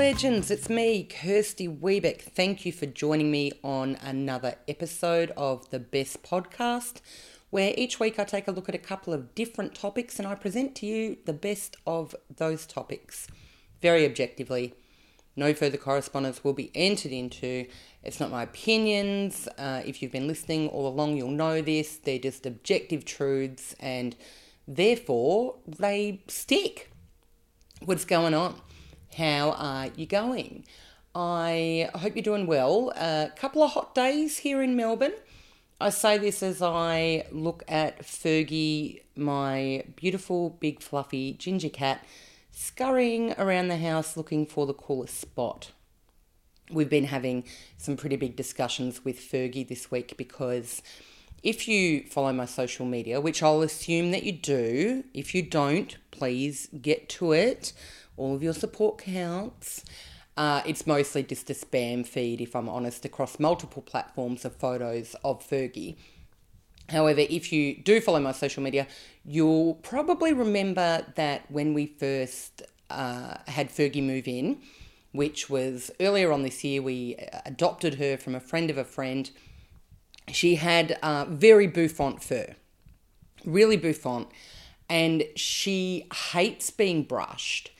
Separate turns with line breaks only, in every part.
legends, it's me, Kirsty Webeck. Thank you for joining me on another episode of the Best Podcast, where each week I take a look at a couple of different topics and I present to you the best of those topics, very objectively. No further correspondence will be entered into. It's not my opinions. Uh, if you've been listening all along, you'll know this. They're just objective truths and therefore they stick. What's going on? How are you going? I hope you're doing well. A couple of hot days here in Melbourne. I say this as I look at Fergie, my beautiful, big, fluffy ginger cat, scurrying around the house looking for the coolest spot. We've been having some pretty big discussions with Fergie this week because if you follow my social media, which I'll assume that you do, if you don't, please get to it all of your support counts. Uh, it's mostly just a spam feed, if I'm honest, across multiple platforms of photos of Fergie. However, if you do follow my social media, you'll probably remember that when we first uh, had Fergie move in, which was earlier on this year, we adopted her from a friend of a friend. She had uh, very bouffant fur, really bouffant, and she hates being brushed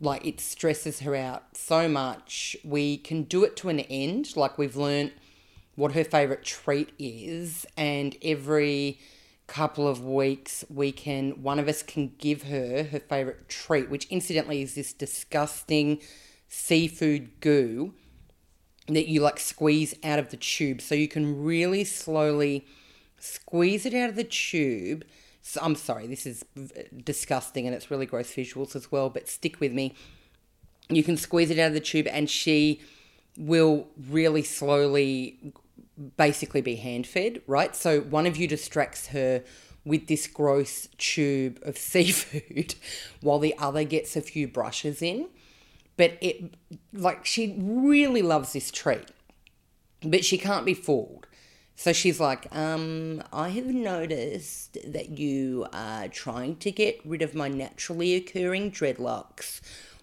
like it stresses her out so much. We can do it to an end, like we've learned what her favorite treat is, and every couple of weeks we can one of us can give her her favorite treat, which incidentally is this disgusting seafood goo that you like squeeze out of the tube. So you can really slowly squeeze it out of the tube I'm sorry, this is disgusting and it's really gross visuals as well, but stick with me. You can squeeze it out of the tube, and she will really slowly basically be hand fed, right? So one of you distracts her with this gross tube of seafood while the other gets a few brushes in. But it, like, she really loves this treat, but she can't be fooled. So she's like, um, I have noticed that you are trying to get rid of my naturally occurring dreadlocks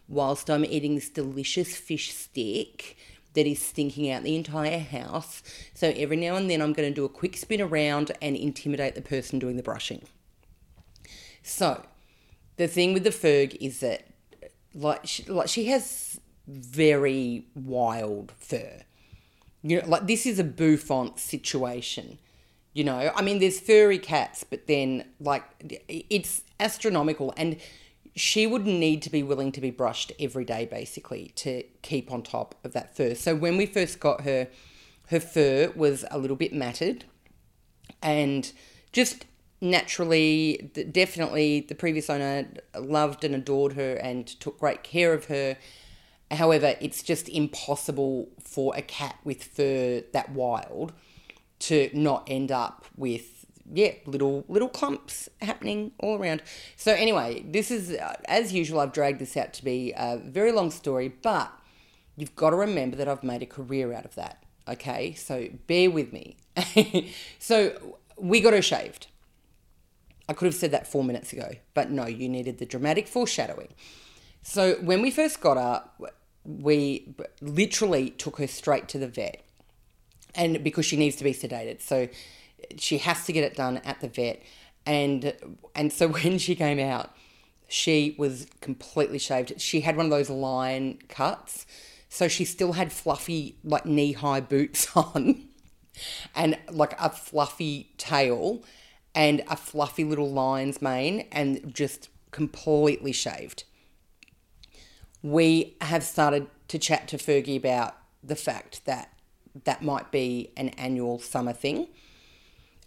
whilst I'm eating this delicious fish stick that is stinking out the entire house. So every now and then I'm going to do a quick spin around and intimidate the person doing the brushing. So the thing with the Ferg is that like she, like she has very wild fur you know, like this is a bouffant situation. You know, I mean, there's furry cats, but then like it's astronomical, and she would need to be willing to be brushed every day, basically, to keep on top of that fur. So when we first got her, her fur was a little bit matted, and just naturally, definitely, the previous owner loved and adored her and took great care of her However, it's just impossible for a cat with fur that wild to not end up with yeah little little clumps happening all around. So anyway, this is uh, as usual. I've dragged this out to be a very long story, but you've got to remember that I've made a career out of that. Okay, so bear with me. so we got her shaved. I could have said that four minutes ago, but no, you needed the dramatic foreshadowing. So when we first got her, we literally took her straight to the vet, and because she needs to be sedated, so she has to get it done at the vet, and and so when she came out, she was completely shaved. She had one of those line cuts, so she still had fluffy like knee high boots on, and like a fluffy tail, and a fluffy little lion's mane, and just completely shaved we have started to chat to Fergie about the fact that that might be an annual summer thing.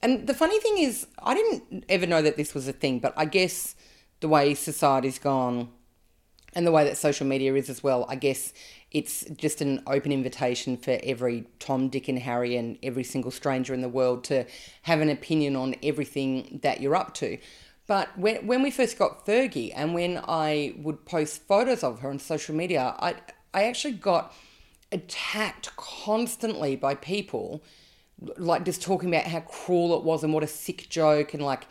And the funny thing is, I didn't ever know that this was a thing, but I guess the way society's gone and the way that social media is as well, I guess it's just an open invitation for every Tom, Dick, and Harry and every single stranger in the world to have an opinion on everything that you're up to. But when, when we first got Fergie and when I would post photos of her on social media, I, I actually got attacked constantly by people like just talking about how cruel it was and what a sick joke and like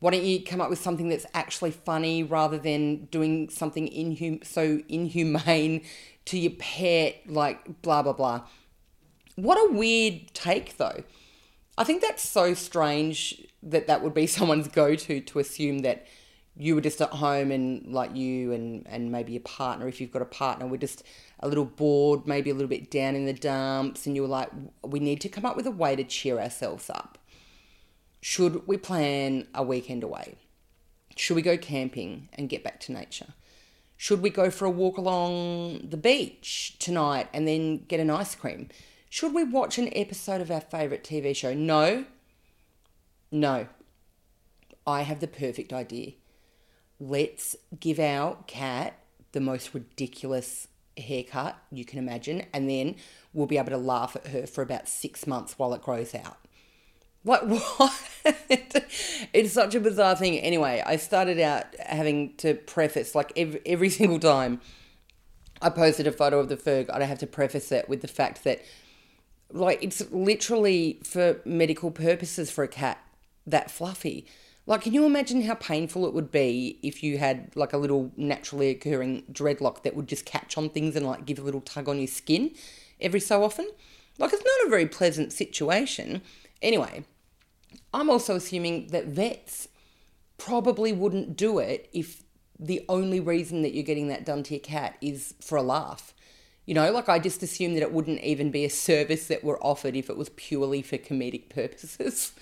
Why don't you come up with something that's actually funny rather than doing something inhum- so inhumane to your pet, like blah, blah, blah. What a weird take, though. I think that's so strange that that would be someone's go to to assume that you were just at home and like you and and maybe a partner if you've got a partner we're just a little bored maybe a little bit down in the dumps and you were like we need to come up with a way to cheer ourselves up. Should we plan a weekend away? Should we go camping and get back to nature? Should we go for a walk along the beach tonight and then get an ice cream should we watch an episode of our favorite tv show no no i have the perfect idea let's give our cat the most ridiculous haircut you can imagine, and then we'll be able to laugh at her for about six months while it grows out. Like, what? it's such a bizarre thing. Anyway, I started out having to preface, like, every, every single time I posted a photo of the Ferg, I'd have to preface it with the fact that, like, it's literally for medical purposes for a cat that fluffy. Like, can you imagine how painful it would be if you had like a little naturally occurring dreadlock that would just catch on things and like give a little tug on your skin every so often? Like, it's not a very pleasant situation. Anyway, I'm also assuming that vets probably wouldn't do it if the only reason that you're getting that done to your cat is for a laugh. You know, like I just assume that it wouldn't even be a service that were offered if it was purely for comedic purposes.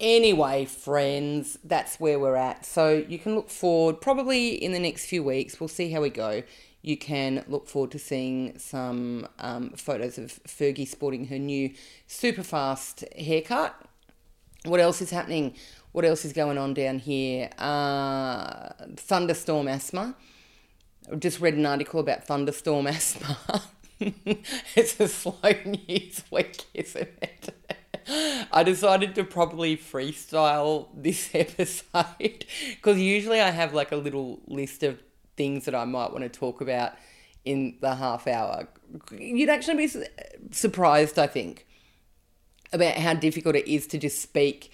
Anyway, friends, that's where we're at. So you can look forward, probably in the next few weeks, we'll see how we go. You can look forward to seeing some um, photos of Fergie sporting her new super fast haircut. What else is happening? What else is going on down here? Uh, thunderstorm asthma. I just read an article about thunderstorm asthma. it's a slow news week, isn't it? I decided to probably freestyle this episode because usually I have like a little list of things that I might want to talk about in the half hour. You'd actually be surprised, I think, about how difficult it is to just speak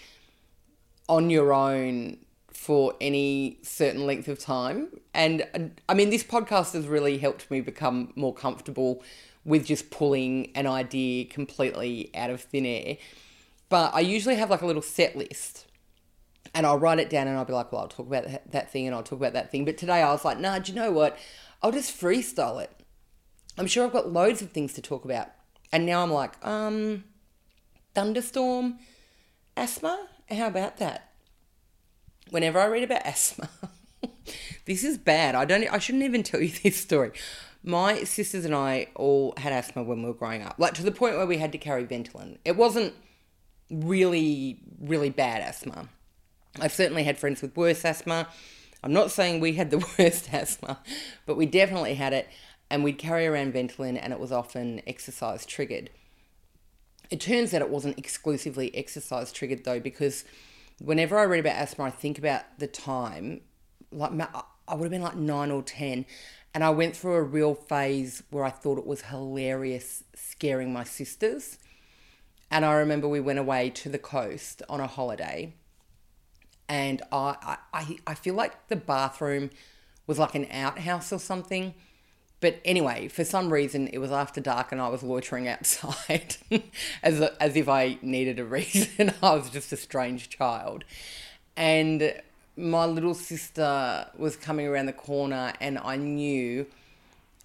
on your own for any certain length of time. And I mean, this podcast has really helped me become more comfortable with just pulling an idea completely out of thin air. But I usually have like a little set list and I'll write it down and I'll be like, well, I'll talk about that thing and I'll talk about that thing. But today I was like, nah, do you know what? I'll just freestyle it. I'm sure I've got loads of things to talk about. And now I'm like, um, thunderstorm, asthma? How about that? Whenever I read about asthma, this is bad. I don't I shouldn't even tell you this story. My sisters and I all had asthma when we were growing up, like to the point where we had to carry Ventolin. It wasn't really, really bad asthma. I've certainly had friends with worse asthma. I'm not saying we had the worst asthma, but we definitely had it, and we'd carry around Ventolin, and it was often exercise triggered. It turns out it wasn't exclusively exercise triggered though, because whenever I read about asthma, I think about the time, like I would have been like nine or 10, and I went through a real phase where I thought it was hilarious scaring my sisters. And I remember we went away to the coast on a holiday, and I, I, I feel like the bathroom was like an outhouse or something. But anyway, for some reason, it was after dark and I was loitering outside as, as if I needed a reason. I was just a strange child. And my little sister was coming around the corner and I knew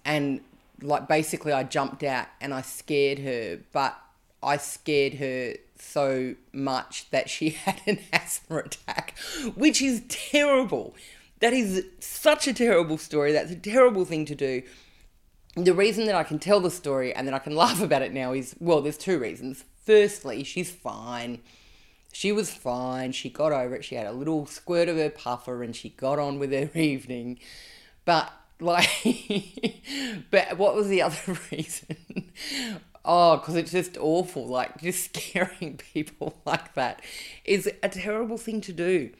and like basically I jumped out and I scared her but I scared her so much that she had an asthma attack which is terrible that is such a terrible story that's a terrible thing to do the reason that I can tell the story and that I can laugh about it now is well there's two reasons firstly she's fine she was fine. She got over it. She had a little squirt of her puffer and she got on with her evening. But like, but what was the other reason? oh, because it's just awful. Like, just scaring people like that is a terrible thing to do.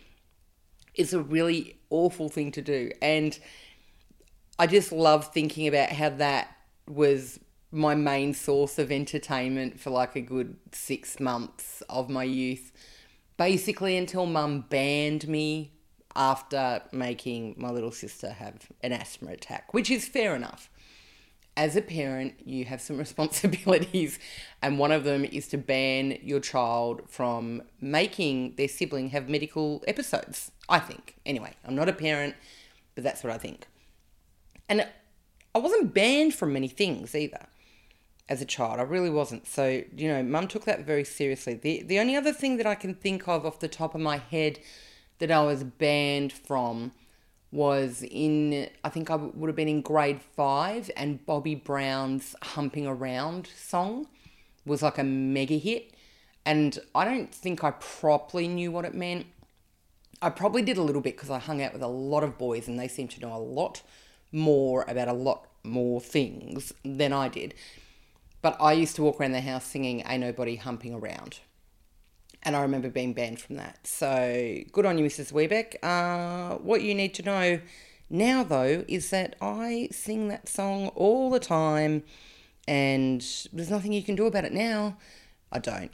It's a really awful thing to do. And I just love thinking about how that was my main source of entertainment for like a good six months of my youth. basically until mum banned me after making my little sister have an asthma attack, which is fair enough. As a parent, you have some responsibilities, and one of them is to ban your child from making their sibling have medical episodes. I think. Anyway, I'm not a parent, but that's what I think. And I wasn't banned from many things either as a child. I really wasn't. So, you know, mum took that very seriously. The the only other thing that I can think of off the top of my head that I was banned from was in I think I would have been in grade 5 and Bobby Brown's Humping Around song was like a mega hit and I don't think I properly knew what it meant. I probably did a little bit because I hung out with a lot of boys and they seemed to know a lot more about a lot more things than I did. But I used to walk around the house singing Ain't Nobody Humping Around. And I remember being banned from that. So good on you, Mrs. Webeck. Uh, what you need to know now, though, is that I sing that song all the time and there's nothing you can do about it now. I don't.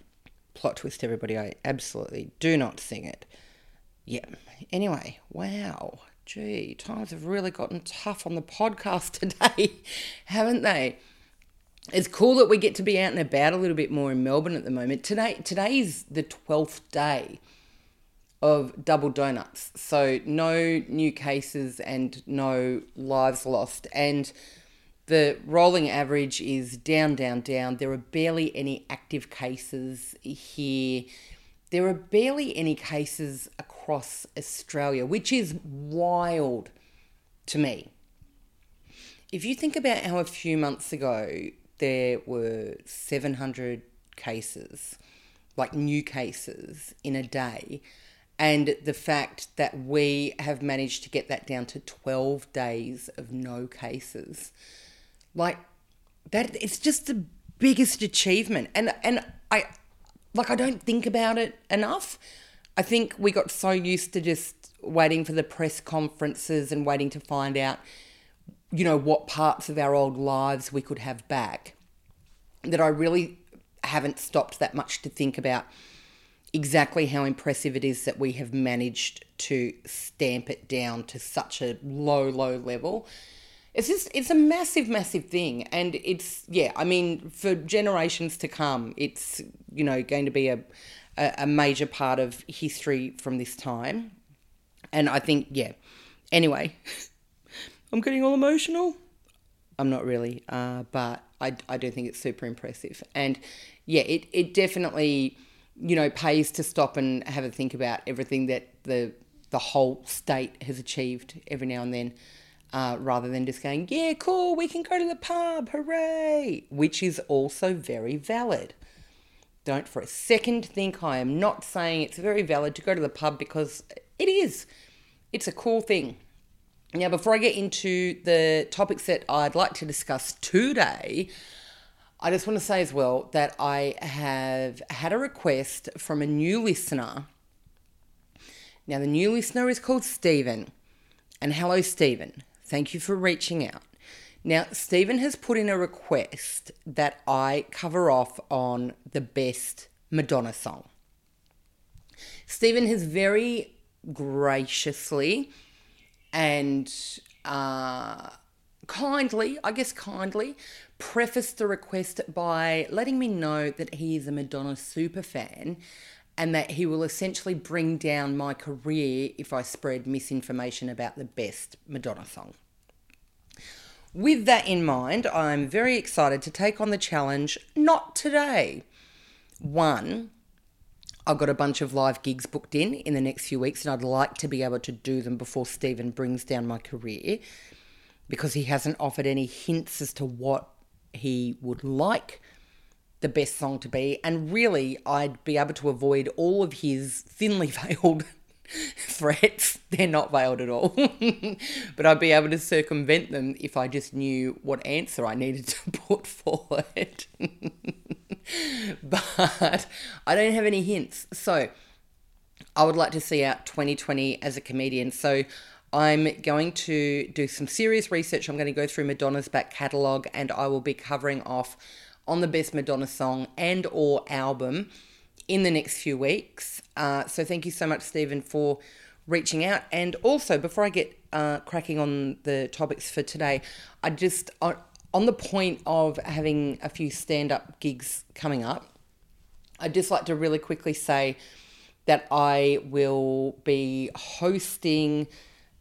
Plot twist, everybody. I absolutely do not sing it. Yeah. Anyway, wow. Gee, times have really gotten tough on the podcast today, haven't they? It's cool that we get to be out and about a little bit more in Melbourne at the moment. Today today is the 12th day of double donuts. So no new cases and no lives lost and the rolling average is down down down. There are barely any active cases here. There are barely any cases across Australia, which is wild to me. If you think about how a few months ago there were 700 cases, like new cases in a day. And the fact that we have managed to get that down to 12 days of no cases. Like, that it's just the biggest achievement. And, and I, like, I don't think about it enough. I think we got so used to just waiting for the press conferences and waiting to find out you know, what parts of our old lives we could have back, that I really haven't stopped that much to think about exactly how impressive it is that we have managed to stamp it down to such a low, low level. It's just, it's a massive, massive thing. And it's, yeah, I mean, for generations to come, it's, you know, going to be a, a, major part of history from this time. And I think, yeah. Anyway, I'm getting all emotional. I'm not really, uh, but I, I do think it's super impressive. And yeah, it, it definitely, you know, pays to stop and have a think about everything that the the whole state has achieved every now and then, uh, rather than just going, yeah, cool, we can go to the pub, hooray, which is also very valid. Don't for a second think I am not saying it's very valid to go to the pub because it is. It's a cool thing. Now, before I get into the topics that I'd like to discuss today, I just want to say as well that I have had a request from a new listener. Now, the new listener is called Stephen. And hello, Stephen. Thank you for reaching out. Now, Stephen has put in a request that I cover off on the best Madonna song. Stephen has very graciously and uh, kindly, I guess kindly, prefaced the request by letting me know that he is a Madonna super fan and that he will essentially bring down my career if I spread misinformation about the best Madonna song. With that in mind, I'm very excited to take on the challenge, not today. One, I've got a bunch of live gigs booked in in the next few weeks, and I'd like to be able to do them before Stephen brings down my career because he hasn't offered any hints as to what he would like the best song to be. And really, I'd be able to avoid all of his thinly veiled threats. They're not veiled at all. but I'd be able to circumvent them if I just knew what answer I needed to put forward. but I don't have any hints. So I would like to see out 2020 as a comedian. So I'm going to do some serious research. I'm going to go through Madonna's back catalogue and I will be covering off on the best Madonna song and or album in the next few weeks. Uh, so thank you so much, Stephen, for reaching out. And also, before I get uh, cracking on the topics for today, I just, on the point of having a few stand up gigs coming up, I'd just like to really quickly say that I will be hosting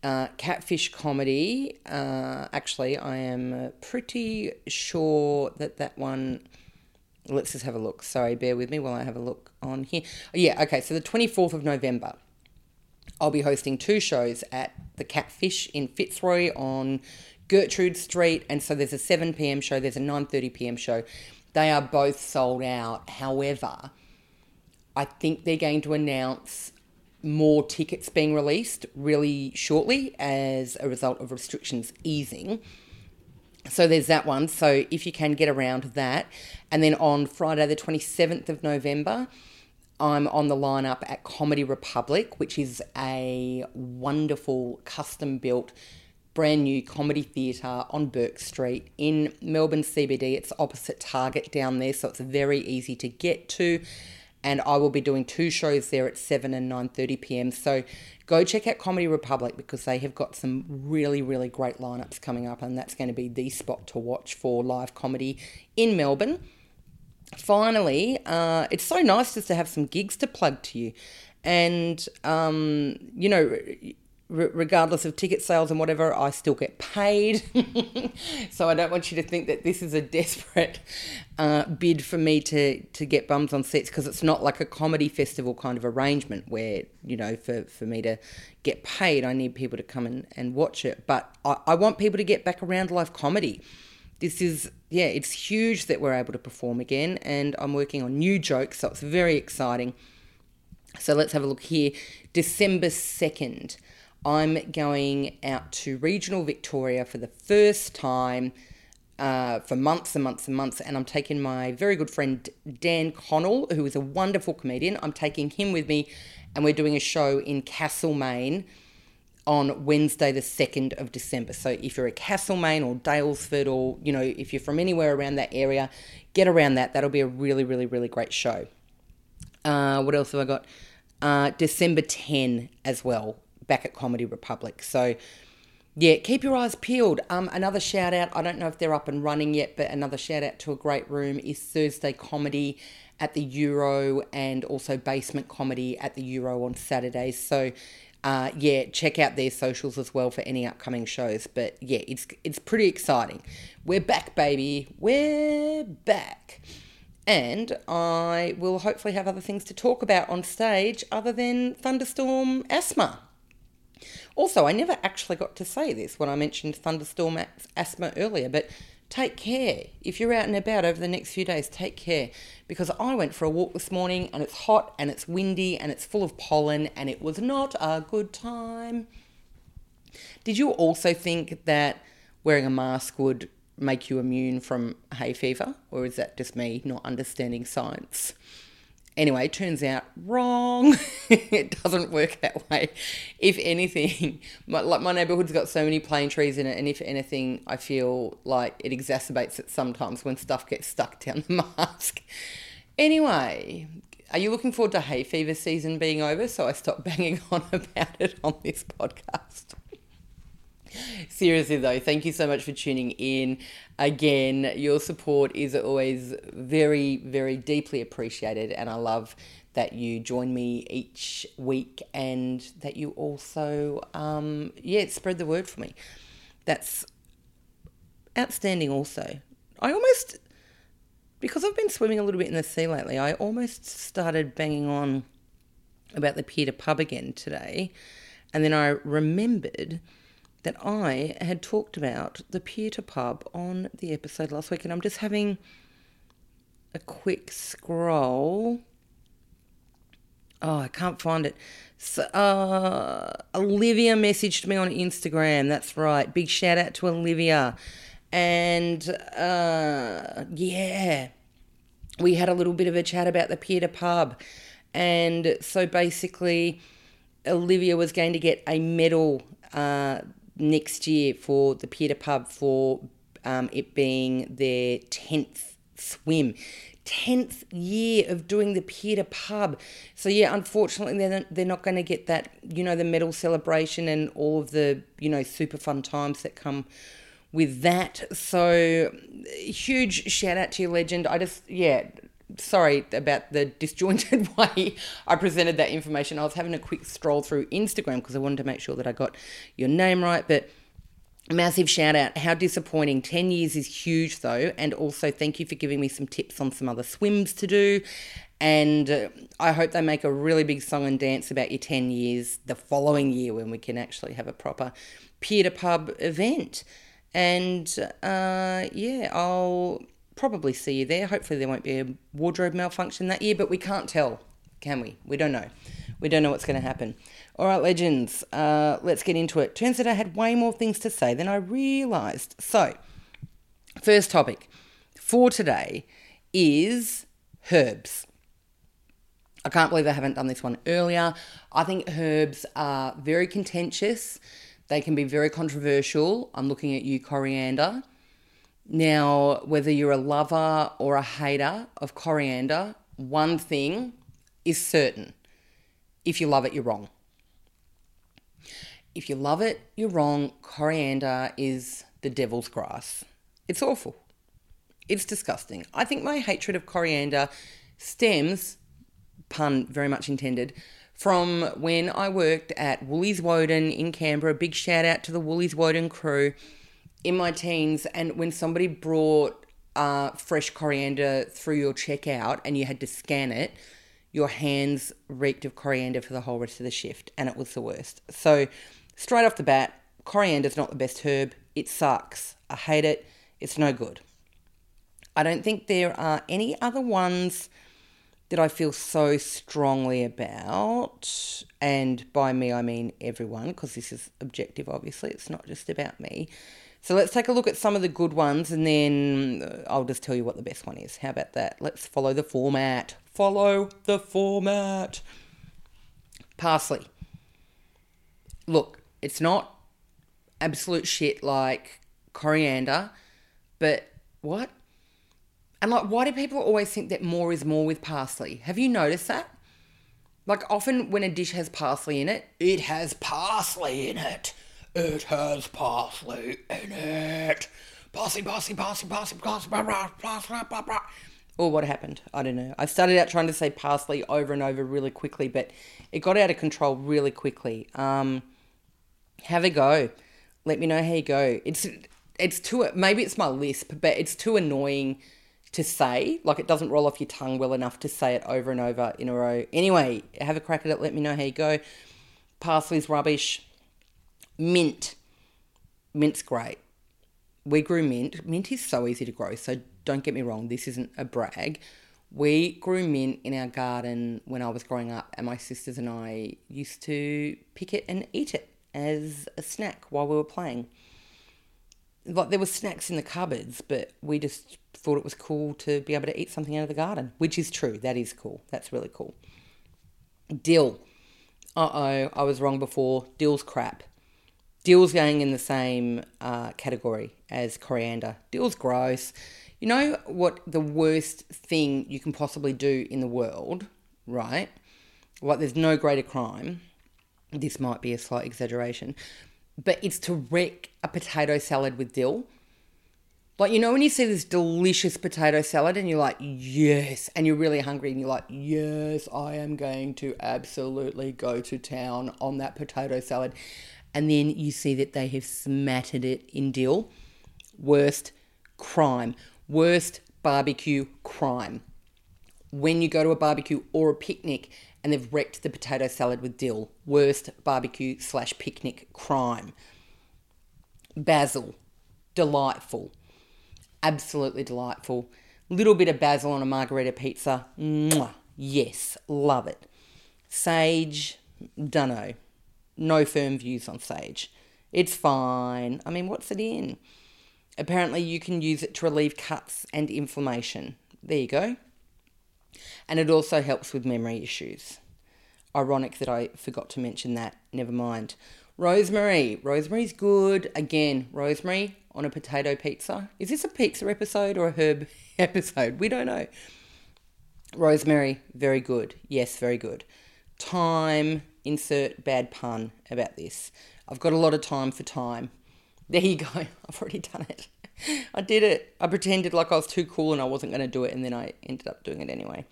uh, Catfish Comedy. Uh, actually, I am pretty sure that that one. Let's just have a look. Sorry, bear with me while I have a look on here. Yeah, okay, so the 24th of November. I'll be hosting two shows at the Catfish in Fitzroy on Gertrude Street, and so there's a 7 p.m. show, there's a 9:30 p.m. show. They are both sold out. However, I think they're going to announce more tickets being released really shortly as a result of restrictions easing. So there's that one. So if you can get around that. And then on Friday, the 27th of November, I'm on the lineup at Comedy Republic, which is a wonderful custom built brand new comedy theatre on Bourke Street in Melbourne CBD. It's opposite Target down there, so it's very easy to get to. And I will be doing two shows there at 7 and 9:30 p.m. So go check out Comedy Republic because they have got some really really great lineups coming up and that's going to be the spot to watch for live comedy in Melbourne finally, uh, it's so nice just to have some gigs to plug to you. And, um, you know, regardless of ticket sales and whatever, I still get paid. so I don't want you to think that this is a desperate uh, bid for me to, to get bums on seats because it's not like a comedy festival kind of arrangement where, you know, for, for me to get paid, I need people to come and, and watch it. But I, I want people to get back around live comedy this is yeah it's huge that we're able to perform again and i'm working on new jokes so it's very exciting so let's have a look here december 2nd i'm going out to regional victoria for the first time uh, for months and months and months and i'm taking my very good friend dan connell who is a wonderful comedian i'm taking him with me and we're doing a show in castlemaine on Wednesday, the 2nd of December. So if you're at Castlemaine or Daylesford or, you know, if you're from anywhere around that area, get around that. That'll be a really, really, really great show. Uh, what else have I got? Uh, December 10 as well, back at Comedy Republic. So, yeah, keep your eyes peeled. Um, another shout out, I don't know if they're up and running yet, but another shout out to a great room is Thursday Comedy at the Euro and also Basement Comedy at the Euro on Saturdays. So, uh, yeah, check out their socials as well for any upcoming shows. But yeah, it's it's pretty exciting. We're back, baby. We're back. And I will hopefully have other things to talk about on stage other than thunderstorm asthma. Also, I never actually got to say this when I mentioned thunderstorm asthma earlier, but take care. If you're out and about over the next few days, take care. Because I went for a walk this morning and it's hot and it's windy and it's full of pollen and it was not a good time. Did you also think that wearing a mask would make you immune from hay fever? Or is that just me not understanding science? Anyway, turns out wrong. it doesn't work that way. If anything, my, like my neighborhood's got so many plane trees in it, and if anything, I feel like it exacerbates it sometimes when stuff gets stuck down the mask. Anyway, are you looking forward to hay fever season being over? So I stop banging on about it on this podcast. Seriously, though, thank you so much for tuning in. Again, your support is always very, very deeply appreciated, and I love that you join me each week and that you also, um, yeah, spread the word for me. That's outstanding, also. I almost, because I've been swimming a little bit in the sea lately, I almost started banging on about the to Pub again today, and then I remembered that I had talked about the to Pub on the episode last week, and I'm just having a quick scroll. Oh, I can't find it. So, uh, Olivia messaged me on Instagram. That's right. Big shout out to Olivia. And uh, yeah, we had a little bit of a chat about the to Pub. And so basically, Olivia was going to get a medal uh, next year for the Pier to Pub for um, it being their 10th swim. 10th year of doing the Pier to Pub. So yeah, unfortunately they're they're not going to get that, you know, the medal celebration and all of the, you know, super fun times that come with that. So huge shout out to your legend. I just yeah, sorry about the disjointed way I presented that information. I was having a quick stroll through Instagram because I wanted to make sure that I got your name right, but massive shout out. How disappointing. 10 years is huge though. And also thank you for giving me some tips on some other swims to do. And uh, I hope they make a really big song and dance about your 10 years the following year when we can actually have a proper Pier to Pub event. And uh, yeah, I'll probably see you there. Hopefully, there won't be a wardrobe malfunction that year, but we can't tell, can we? We don't know. We don't know what's going to happen. All right, legends, uh, let's get into it. Turns out I had way more things to say than I realised. So, first topic for today is herbs. I can't believe I haven't done this one earlier. I think herbs are very contentious. They can be very controversial. I'm looking at you, coriander. Now, whether you're a lover or a hater of coriander, one thing is certain if you love it, you're wrong. If you love it, you're wrong. Coriander is the devil's grass. It's awful. It's disgusting. I think my hatred of coriander stems, pun very much intended, from when I worked at Woolies Woden in Canberra. Big shout out to the Woolies Woden crew in my teens and when somebody brought uh, fresh coriander through your checkout and you had to scan it, your hands reeked of coriander for the whole rest of the shift, and it was the worst. So, straight off the bat, coriander's not the best herb. It sucks. I hate it. It's no good. I don't think there are any other ones that I feel so strongly about. And by me, I mean everyone, because this is objective, obviously. It's not just about me. So let's take a look at some of the good ones and then uh, I'll just tell you what the best one is. How about that? Let's follow the format. Follow the format. Parsley. Look, it's not absolute shit like coriander, but what? And like, why do people always think that more is more with parsley? Have you noticed that? Like, often when a dish has parsley in it, it has parsley in it. It has parsley in it. Parsley, parsley, parsley, parsley, parsley, blah, blah, blah, blah, blah. Or what happened? I don't know. I started out trying to say parsley over and over really quickly, but it got out of control really quickly. Um, have a go. Let me know how you go. It's it's too maybe it's my lisp, but it's too annoying to say. Like it doesn't roll off your tongue well enough to say it over and over in a row. Anyway, have a crack at it. Let me know how you go. Parsley's rubbish. Mint. Mint's great. We grew mint. Mint is so easy to grow, so don't get me wrong, this isn't a brag. We grew mint in our garden when I was growing up, and my sisters and I used to pick it and eat it as a snack while we were playing. Like there were snacks in the cupboards, but we just thought it was cool to be able to eat something out of the garden, which is true. That is cool. That's really cool. Dill. Uh oh, I was wrong before. Dill's crap. Dill's going in the same uh, category as coriander. Dill's gross. You know what the worst thing you can possibly do in the world, right? Like there's no greater crime. This might be a slight exaggeration, but it's to wreck a potato salad with dill. Like, you know, when you see this delicious potato salad and you're like, yes, and you're really hungry and you're like, yes, I am going to absolutely go to town on that potato salad and then you see that they have smattered it in dill. Worst crime. Worst barbecue crime. When you go to a barbecue or a picnic and they've wrecked the potato salad with dill. Worst barbecue slash picnic crime. Basil. Delightful. Absolutely delightful. Little bit of basil on a margherita pizza. Mwah. Yes, love it. Sage, dunno no firm views on sage. It's fine. I mean, what's it in? Apparently, you can use it to relieve cuts and inflammation. There you go. And it also helps with memory issues. Ironic that I forgot to mention that. Never mind. Rosemary. Rosemary's good. Again, rosemary on a potato pizza. Is this a pizza episode or a herb episode? We don't know. Rosemary, very good. Yes, very good. Thyme, insert bad pun about this. I've got a lot of time for time. There you go. I've already done it. I did it. I pretended like I was too cool and I wasn't going to do it, and then I ended up doing it anyway.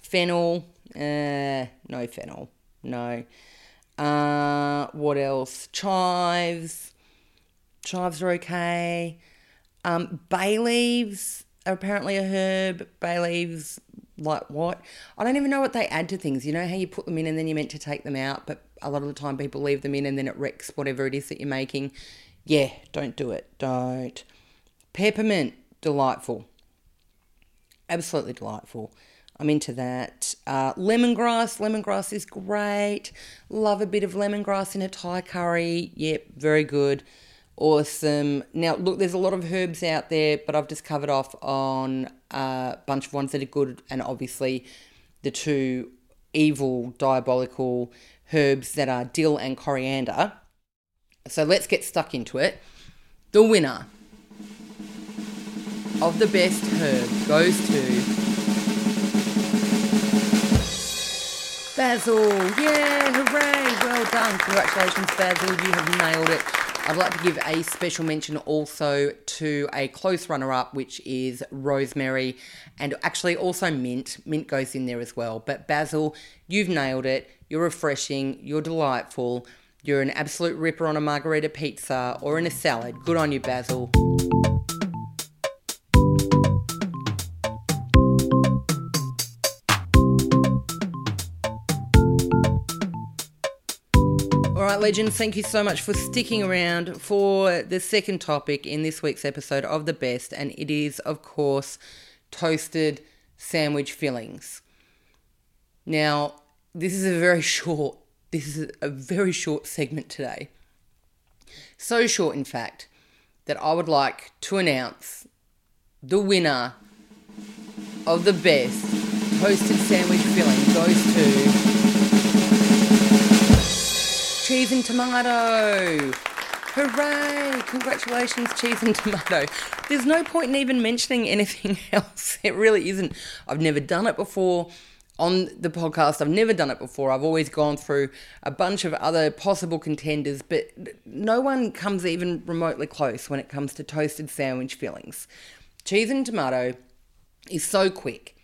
Fennel, uh, no fennel, no. Uh, what else? Chives, chives are okay. Um, bay leaves are apparently a herb. Bay leaves, like what? I don't even know what they add to things. You know how you put them in and then you're meant to take them out, but a lot of the time people leave them in and then it wrecks whatever it is that you're making. Yeah, don't do it. Don't. Peppermint, delightful. Absolutely delightful. I'm into that. Uh, lemongrass, lemongrass is great. Love a bit of lemongrass in a Thai curry. Yep, very good. Awesome. Now, look, there's a lot of herbs out there, but I've just covered off on a bunch of ones that are good, and obviously the two evil, diabolical herbs that are dill and coriander. So let's get stuck into it. The winner of the best herb goes to Basil. Yeah, hooray! Well done. Congratulations, Basil. You have nailed it. I'd like to give a special mention also to a close runner up, which is rosemary and actually also mint. Mint goes in there as well. But basil, you've nailed it. You're refreshing. You're delightful. You're an absolute ripper on a margherita pizza or in a salad. Good on you, Basil. All right, legends, thank you so much for sticking around for the second topic in this week's episode of The Best, and it is, of course, toasted sandwich fillings. Now, this is a very short this is a very short segment today. So short, in fact, that I would like to announce the winner of the best toasted sandwich filling goes to cheese and tomato. Hooray! Congratulations, cheese and tomato. There's no point in even mentioning anything else. It really isn't. I've never done it before on the podcast. I've never done it before. I've always gone through a bunch of other possible contenders, but no one comes even remotely close when it comes to toasted sandwich fillings. Cheese and tomato is so quick.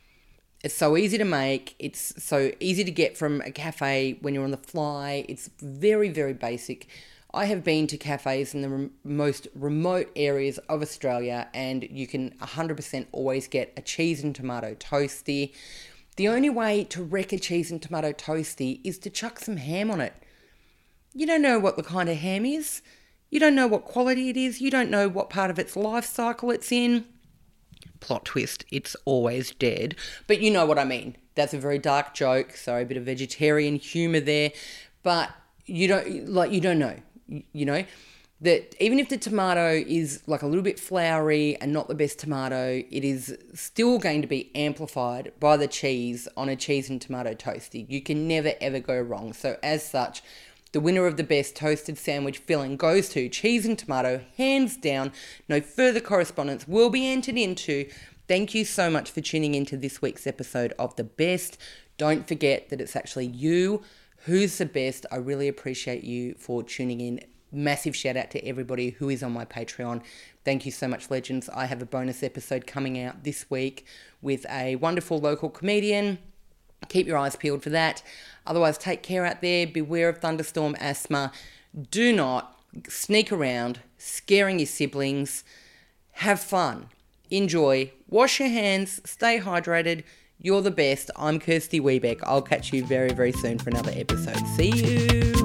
It's so easy to make. It's so easy to get from a cafe when you're on the fly. It's very, very basic. I have been to cafes in the most remote areas of Australia, and you can 100% always get a cheese and tomato toasty. The only way to wreck a cheese and tomato toasty is to chuck some ham on it. You don't know what the kind of ham is. You don't know what quality it is. You don't know what part of its life cycle it's in. Plot twist, it's always dead. But you know what I mean. That's a very dark joke. Sorry, a bit of vegetarian humor there. But you don't like you don't know. You know? that even if the tomato is like a little bit floury and not the best tomato, it is still going to be amplified by the cheese on a cheese and tomato toasty. You can never ever go wrong. So, as such, the winner of the best toasted sandwich filling goes to cheese and tomato, hands down. No further correspondence will be entered into. Thank you so much for tuning into this week's episode of The Best. Don't forget that it's actually you who's the best. I really appreciate you for tuning in massive shout out to everybody who is on my Patreon. Thank you so much, legends. I have a bonus episode coming out this week with a wonderful local comedian. Keep your eyes peeled for that. Otherwise, take care out there. Beware of thunderstorm asthma. Do not sneak around scaring your siblings. Have fun. Enjoy. Wash your hands. Stay hydrated. You're the best. I'm Kirsty Webeck. I'll catch you very, very soon for another episode. See you.